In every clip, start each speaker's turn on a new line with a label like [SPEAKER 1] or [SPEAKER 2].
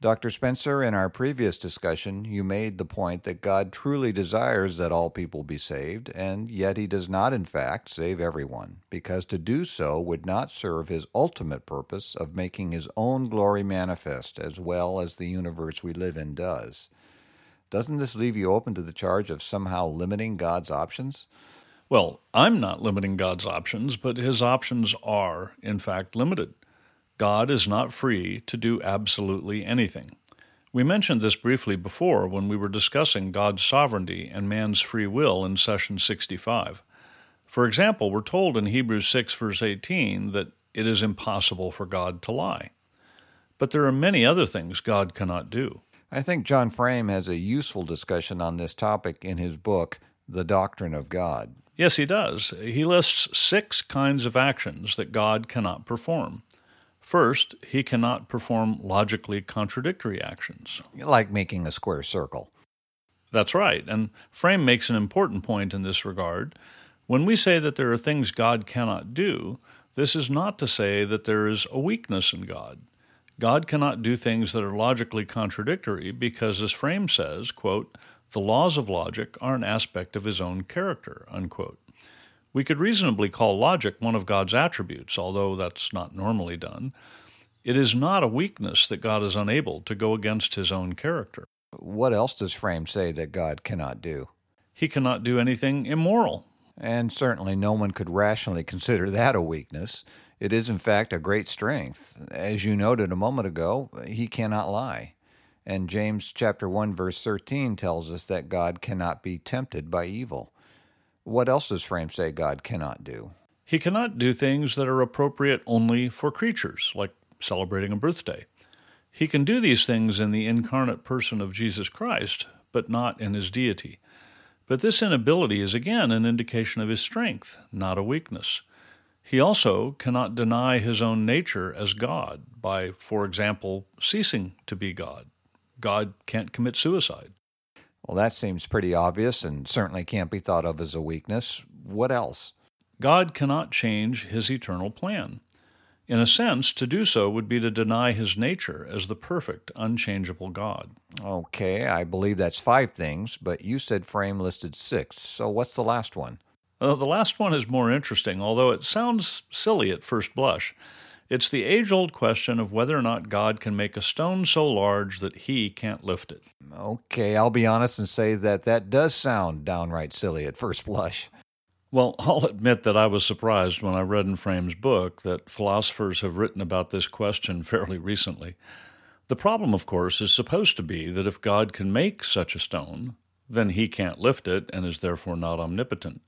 [SPEAKER 1] Dr. Spencer, in our previous discussion, you made the point that God truly desires that all people be saved, and yet he does not, in fact, save everyone, because to do so would not serve his ultimate purpose of making his own glory manifest as well as the universe we live in does. Doesn't this leave you open to the charge of somehow limiting God's options?
[SPEAKER 2] Well, I'm not limiting God's options, but his options are, in fact, limited. God is not free to do absolutely anything. We mentioned this briefly before when we were discussing God's sovereignty and man's free will in session 65. For example, we're told in Hebrews 6, verse 18, that it is impossible for God to lie. But there are many other things God cannot do.
[SPEAKER 1] I think John Frame has a useful discussion on this topic in his book, The Doctrine of God.
[SPEAKER 2] Yes, he does. He lists six kinds of actions that God cannot perform. First, he cannot perform logically contradictory actions.
[SPEAKER 1] Like making a square circle.
[SPEAKER 2] That's right, and Frame makes an important point in this regard. When we say that there are things God cannot do, this is not to say that there is a weakness in God. God cannot do things that are logically contradictory because, as Frame says, quote, the laws of logic are an aspect of his own character, unquote. We could reasonably call logic one of God's attributes, although that's not normally done. It is not a weakness that God is unable to go against his own character.
[SPEAKER 1] What else does Frame say that God cannot do?
[SPEAKER 2] He cannot do anything immoral.
[SPEAKER 1] And certainly no one could rationally consider that a weakness. It is, in fact, a great strength. As you noted a moment ago, he cannot lie. And James chapter 1 verse 13 tells us that God cannot be tempted by evil. What else does Frame say God cannot do?
[SPEAKER 2] He cannot do things that are appropriate only for creatures, like celebrating a birthday. He can do these things in the incarnate person of Jesus Christ, but not in his deity. But this inability is again an indication of his strength, not a weakness. He also cannot deny his own nature as God by, for example, ceasing to be God. God can't commit suicide.
[SPEAKER 1] Well, that seems pretty obvious and certainly can't be thought of as a weakness. What else?
[SPEAKER 2] God cannot change his eternal plan. In a sense, to do so would be to deny his nature as the perfect, unchangeable God.
[SPEAKER 1] Okay, I believe that's five things, but you said Frame listed six, so what's the last one?
[SPEAKER 2] Uh, the last one is more interesting, although it sounds silly at first blush. It's the age old question of whether or not God can make a stone so large that he can't lift it.
[SPEAKER 1] Okay, I'll be honest and say that that does sound downright silly at first blush.
[SPEAKER 2] Well, I'll admit that I was surprised when I read in Frame's book that philosophers have written about this question fairly recently. The problem, of course, is supposed to be that if God can make such a stone, then he can't lift it and is therefore not omnipotent.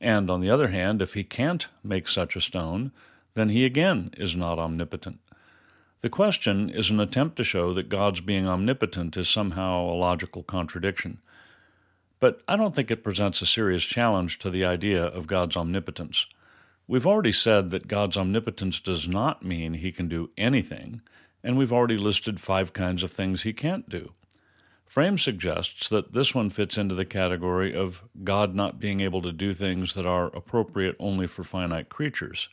[SPEAKER 2] And on the other hand, if he can't make such a stone, then he again is not omnipotent. The question is an attempt to show that God's being omnipotent is somehow a logical contradiction. But I don't think it presents a serious challenge to the idea of God's omnipotence. We've already said that God's omnipotence does not mean he can do anything, and we've already listed five kinds of things he can't do. Frame suggests that this one fits into the category of God not being able to do things that are appropriate only for finite creatures.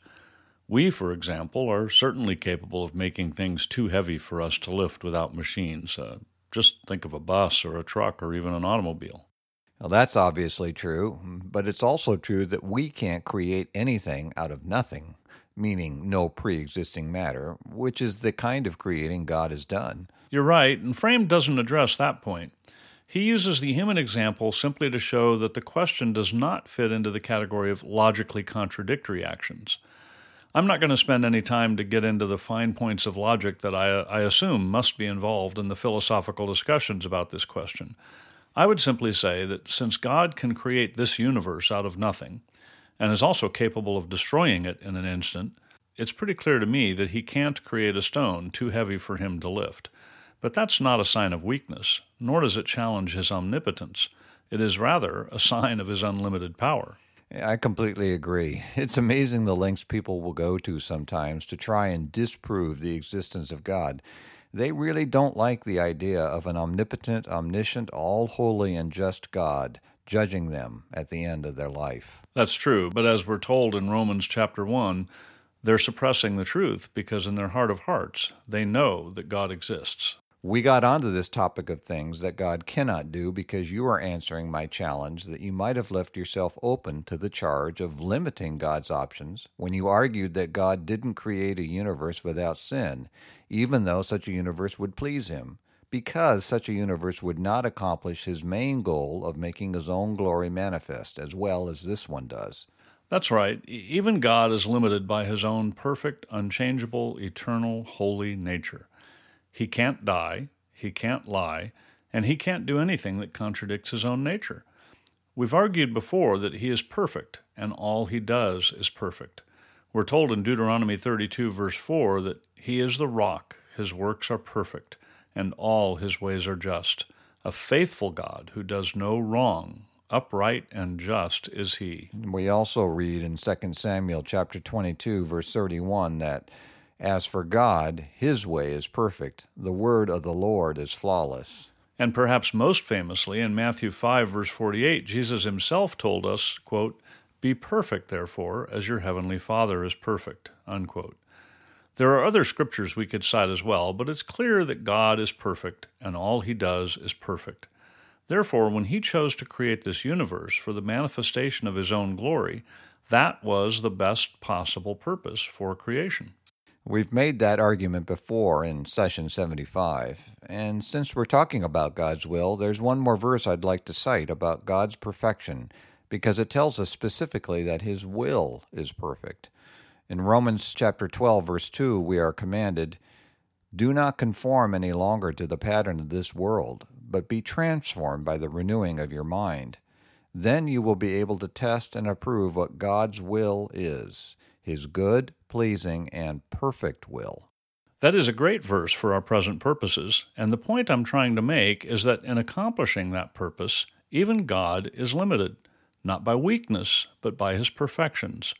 [SPEAKER 2] We, for example, are certainly capable of making things too heavy for us to lift without machines. Uh, just think of a bus or a truck or even an automobile.
[SPEAKER 1] Well, that's obviously true, but it's also true that we can't create anything out of nothing, meaning no pre existing matter, which is the kind of creating God has done.
[SPEAKER 2] You're right, and Frame doesn't address that point. He uses the human example simply to show that the question does not fit into the category of logically contradictory actions. I'm not going to spend any time to get into the fine points of logic that I, I assume must be involved in the philosophical discussions about this question. I would simply say that since God can create this universe out of nothing, and is also capable of destroying it in an instant, it's pretty clear to me that he can't create a stone too heavy for him to lift. But that's not a sign of weakness, nor does it challenge his omnipotence. It is rather a sign of his unlimited power.
[SPEAKER 1] I completely agree. It's amazing the lengths people will go to sometimes to try and disprove the existence of God. They really don't like the idea of an omnipotent, omniscient, all holy, and just God judging them at the end of their life.
[SPEAKER 2] That's true, but as we're told in Romans chapter 1, they're suppressing the truth because in their heart of hearts they know that God exists.
[SPEAKER 1] We got onto this topic of things that God cannot do because you are answering my challenge that you might have left yourself open to the charge of limiting God's options when you argued that God didn't create a universe without sin, even though such a universe would please him, because such a universe would not accomplish his main goal of making his own glory manifest as well as this one does.
[SPEAKER 2] That's right. Even God is limited by his own perfect, unchangeable, eternal, holy nature. He can't die, he can't lie, and he can't do anything that contradicts his own nature. We've argued before that he is perfect, and all he does is perfect. We're told in Deuteronomy 32, verse 4, that he is the rock, his works are perfect, and all his ways are just. A faithful God who does no wrong, upright and just is he.
[SPEAKER 1] We also read in 2 Samuel chapter 22 verse 31 that as for God, his way is perfect. The word of the Lord is flawless.
[SPEAKER 2] And perhaps most famously, in Matthew 5, verse 48, Jesus himself told us, quote, Be perfect, therefore, as your heavenly Father is perfect. Unquote. There are other scriptures we could cite as well, but it's clear that God is perfect, and all he does is perfect. Therefore, when he chose to create this universe for the manifestation of his own glory, that was the best possible purpose for creation.
[SPEAKER 1] We've made that argument before in session 75, and since we're talking about God's will, there's one more verse I'd like to cite about God's perfection because it tells us specifically that his will is perfect. In Romans chapter 12 verse 2, we are commanded, "Do not conform any longer to the pattern of this world, but be transformed by the renewing of your mind. Then you will be able to test and approve what God's will is." his good, pleasing, and perfect will.
[SPEAKER 2] That is a great verse for our present purposes, and the point I'm trying to make is that in accomplishing that purpose, even God is limited, not by weakness, but by his perfections.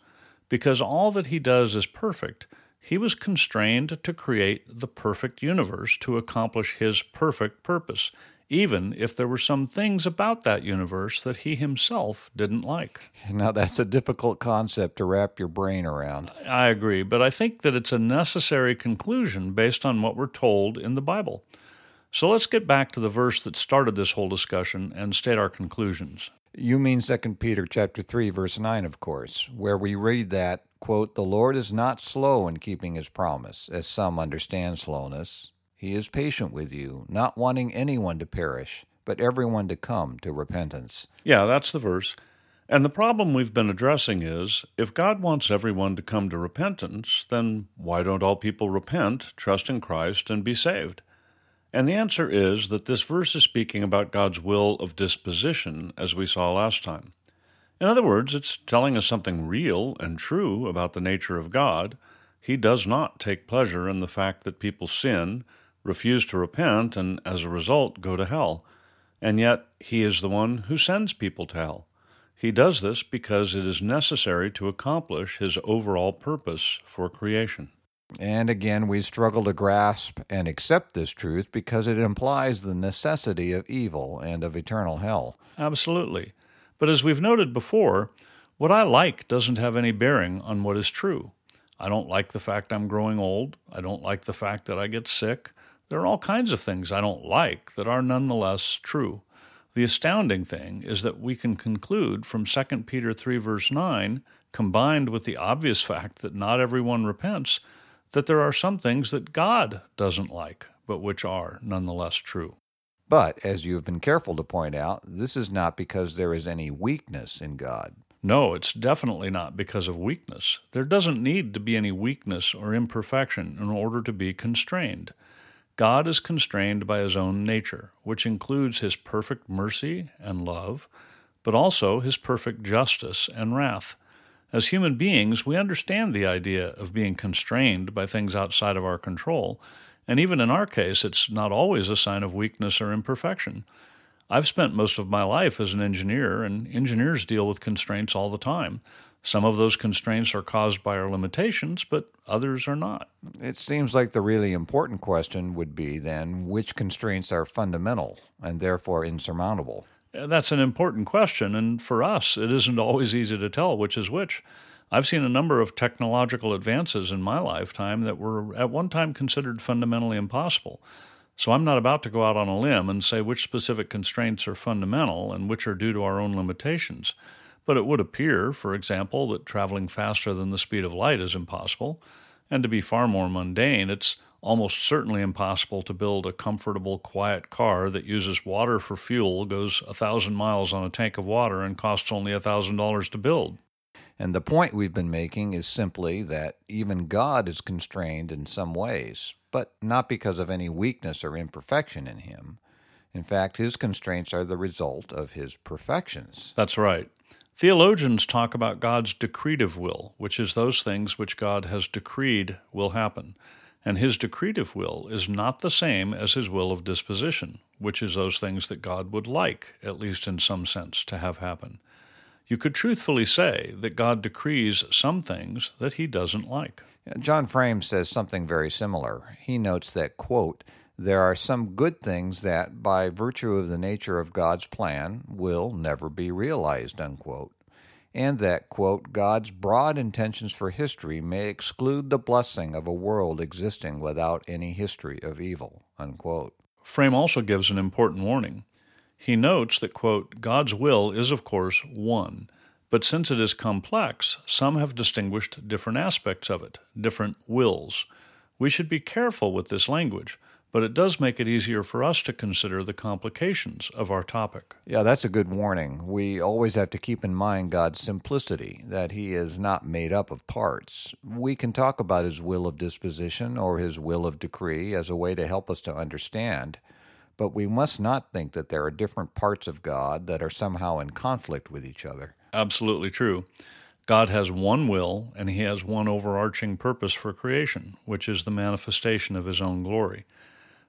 [SPEAKER 2] Because all that he does is perfect, he was constrained to create the perfect universe to accomplish his perfect purpose, even if there were some things about that universe that he himself didn't like.
[SPEAKER 1] Now, that's a difficult concept to wrap your brain around.
[SPEAKER 2] I agree, but I think that it's a necessary conclusion based on what we're told in the Bible. So let's get back to the verse that started this whole discussion and state our conclusions.
[SPEAKER 1] You mean 2 Peter chapter 3 verse 9 of course, where we read that, quote, "The Lord is not slow in keeping his promise, as some understand slowness, he is patient with you, not wanting anyone to perish, but everyone to come to repentance.
[SPEAKER 2] Yeah, that's the verse. And the problem we've been addressing is if God wants everyone to come to repentance, then why don't all people repent, trust in Christ, and be saved? And the answer is that this verse is speaking about God's will of disposition, as we saw last time. In other words, it's telling us something real and true about the nature of God. He does not take pleasure in the fact that people sin refuse to repent, and as a result go to hell. And yet, He is the one who sends people to hell. He does this because it is necessary to accomplish His overall purpose for creation.
[SPEAKER 1] And again, we struggle to grasp and accept this truth because it implies the necessity of evil and of eternal hell.
[SPEAKER 2] Absolutely. But as we've noted before, what I like doesn't have any bearing on what is true. I don't like the fact I'm growing old. I don't like the fact that I get sick. There are all kinds of things I don't like that are nonetheless true. The astounding thing is that we can conclude from 2 Peter 3, verse 9, combined with the obvious fact that not everyone repents, that there are some things that God doesn't like, but which are nonetheless true.
[SPEAKER 1] But, as you have been careful to point out, this is not because there is any weakness in God.
[SPEAKER 2] No, it's definitely not because of weakness. There doesn't need to be any weakness or imperfection in order to be constrained. God is constrained by his own nature, which includes his perfect mercy and love, but also his perfect justice and wrath. As human beings, we understand the idea of being constrained by things outside of our control, and even in our case, it's not always a sign of weakness or imperfection. I've spent most of my life as an engineer, and engineers deal with constraints all the time. Some of those constraints are caused by our limitations, but others are not.
[SPEAKER 1] It seems like the really important question would be then which constraints are fundamental and therefore insurmountable?
[SPEAKER 2] Uh, that's an important question, and for us, it isn't always easy to tell which is which. I've seen a number of technological advances in my lifetime that were at one time considered fundamentally impossible. So I'm not about to go out on a limb and say which specific constraints are fundamental and which are due to our own limitations. But it would appear, for example, that traveling faster than the speed of light is impossible. And to be far more mundane, it's almost certainly impossible to build a comfortable, quiet car that uses water for fuel, goes a thousand miles on a tank of water, and costs only a thousand dollars to build.
[SPEAKER 1] And the point we've been making is simply that even God is constrained in some ways, but not because of any weakness or imperfection in him. In fact, his constraints are the result of his perfections.
[SPEAKER 2] That's right. Theologians talk about God's decretive will, which is those things which God has decreed will happen. And his decretive will is not the same as his will of disposition, which is those things that God would like, at least in some sense, to have happen. You could truthfully say that God decrees some things that he doesn't like.
[SPEAKER 1] John Frame says something very similar. He notes that, quote, there are some good things that, by virtue of the nature of God's plan, will never be realized, unquote. And that, quote, God's broad intentions for history may exclude the blessing of a world existing without any history of evil, unquote.
[SPEAKER 2] Frame also gives an important warning. He notes that, quote, God's will is, of course, one, but since it is complex, some have distinguished different aspects of it, different wills. We should be careful with this language, but it does make it easier for us to consider the complications of our topic.
[SPEAKER 1] Yeah, that's a good warning. We always have to keep in mind God's simplicity, that He is not made up of parts. We can talk about His will of disposition or His will of decree as a way to help us to understand, but we must not think that there are different parts of God that are somehow in conflict with each other.
[SPEAKER 2] Absolutely true. God has one will, and He has one overarching purpose for creation, which is the manifestation of His own glory.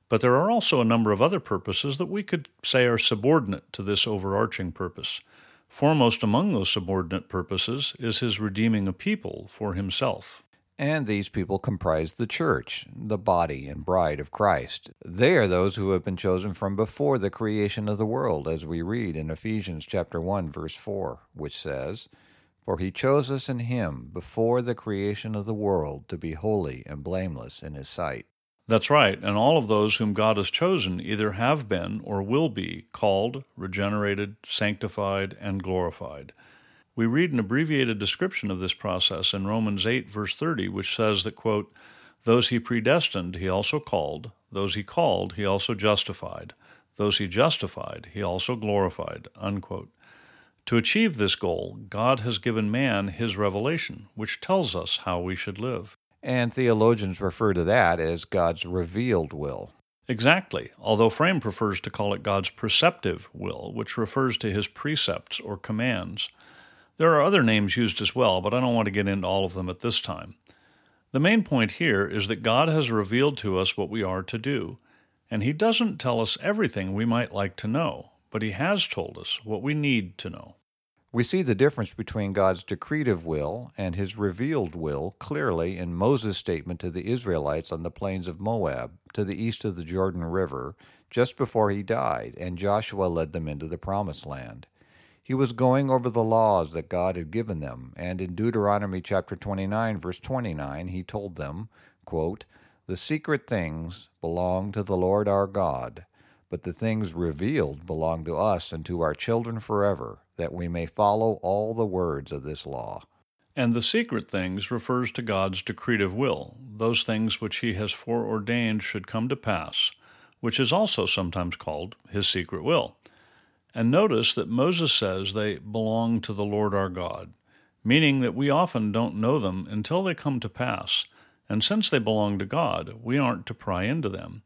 [SPEAKER 2] But there are also a number of other purposes that we could say are subordinate to this overarching purpose. Foremost among those subordinate purposes is His redeeming a people for Himself.
[SPEAKER 1] And these people comprise the church, the body and bride of Christ. They are those who have been chosen from before the creation of the world, as we read in Ephesians chapter 1 verse 4, which says, "For he chose us in him before the creation of the world to be holy and blameless in his sight."
[SPEAKER 2] That's right, and all of those whom God has chosen either have been or will be called, regenerated, sanctified, and glorified. We read an abbreviated description of this process in Romans 8, verse 30, which says that, quote, Those he predestined, he also called. Those he called, he also justified. Those he justified, he also glorified. Unquote. To achieve this goal, God has given man his revelation, which tells us how we should live.
[SPEAKER 1] And theologians refer to that as God's revealed will.
[SPEAKER 2] Exactly, although Frame prefers to call it God's preceptive will, which refers to his precepts or commands. There are other names used as well, but I don't want to get into all of them at this time. The main point here is that God has revealed to us what we are to do, and He doesn't tell us everything we might like to know, but He has told us what we need to know.
[SPEAKER 1] We see the difference between God's decretive will and his revealed will clearly in Moses' statement to the Israelites on the plains of Moab, to the east of the Jordan River, just before he died, and Joshua led them into the Promised Land. He was going over the laws that God had given them, and in Deuteronomy chapter 29, verse 29, he told them, quote, The secret things belong to the Lord our God, but the things revealed belong to us and to our children forever, that we may follow all the words of this law.
[SPEAKER 2] And the secret things refers to God's decretive will, those things which he has foreordained should come to pass, which is also sometimes called his secret will. And notice that Moses says they belong to the Lord our God, meaning that we often don't know them until they come to pass. And since they belong to God, we aren't to pry into them.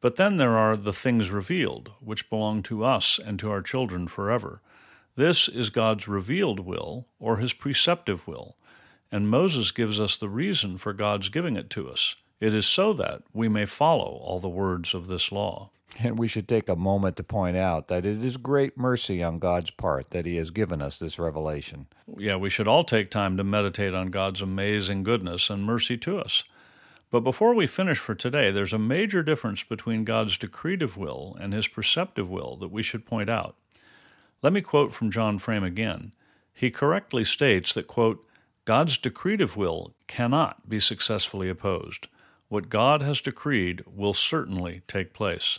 [SPEAKER 2] But then there are the things revealed, which belong to us and to our children forever. This is God's revealed will, or his preceptive will. And Moses gives us the reason for God's giving it to us. It is so that we may follow all the words of this law.
[SPEAKER 1] And we should take a moment to point out that it is great mercy on God's part that He has given us this revelation.
[SPEAKER 2] Yeah, we should all take time to meditate on God's amazing goodness and mercy to us. But before we finish for today, there's a major difference between God's decretive will and His preceptive will that we should point out. Let me quote from John Frame again. He correctly states that, quote, God's decretive will cannot be successfully opposed. What God has decreed will certainly take place.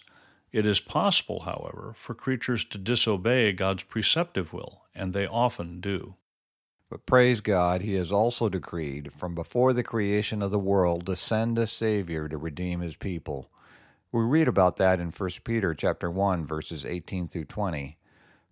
[SPEAKER 2] It is possible, however, for creatures to disobey God's preceptive will, and they often do.
[SPEAKER 1] But praise God, He has also decreed from before the creation of the world to send a Savior to redeem His people. We read about that in 1 Peter chapter 1 verses 18 through 20.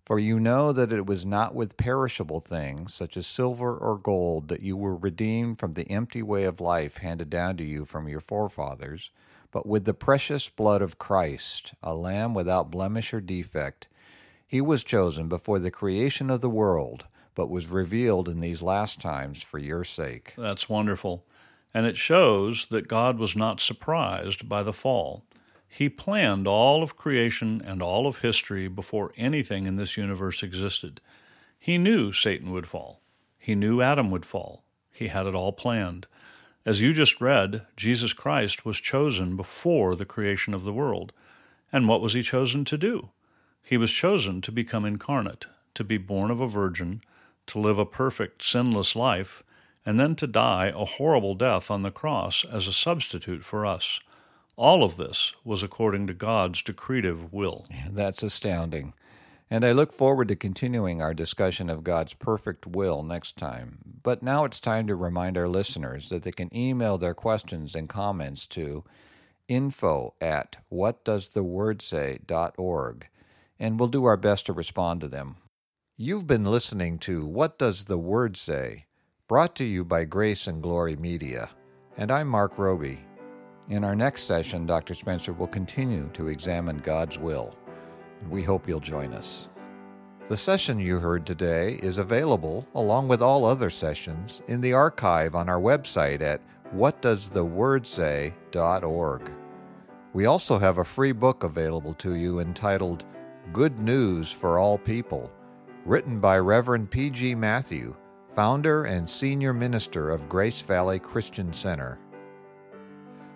[SPEAKER 1] For you know that it was not with perishable things, such as silver or gold, that you were redeemed from the empty way of life handed down to you from your forefathers but with the precious blood of Christ, a lamb without blemish or defect. He was chosen before the creation of the world, but was revealed in these last times for your sake.
[SPEAKER 2] That's wonderful. And it shows that God was not surprised by the fall. He planned all of creation and all of history before anything in this universe existed. He knew Satan would fall. He knew Adam would fall. He had it all planned. As you just read, Jesus Christ was chosen before the creation of the world. And what was he chosen to do? He was chosen to become incarnate, to be born of a virgin, to live a perfect, sinless life, and then to die a horrible death on the cross as a substitute for us. All of this was according to God's decretive will.
[SPEAKER 1] That's astounding. And I look forward to continuing our discussion of God's perfect will next time. But now it's time to remind our listeners that they can email their questions and comments to info at whatdoesthewordsay.org, and we'll do our best to respond to them. You've been listening to What Does the Word Say? brought to you by Grace and Glory Media. And I'm Mark Roby. In our next session, Dr. Spencer will continue to examine God's will. We hope you'll join us. The session you heard today is available, along with all other sessions, in the archive on our website at whatdoesthewordsay.org. We also have a free book available to you entitled Good News for All People, written by Reverend P.G. Matthew, founder and senior minister of Grace Valley Christian Center.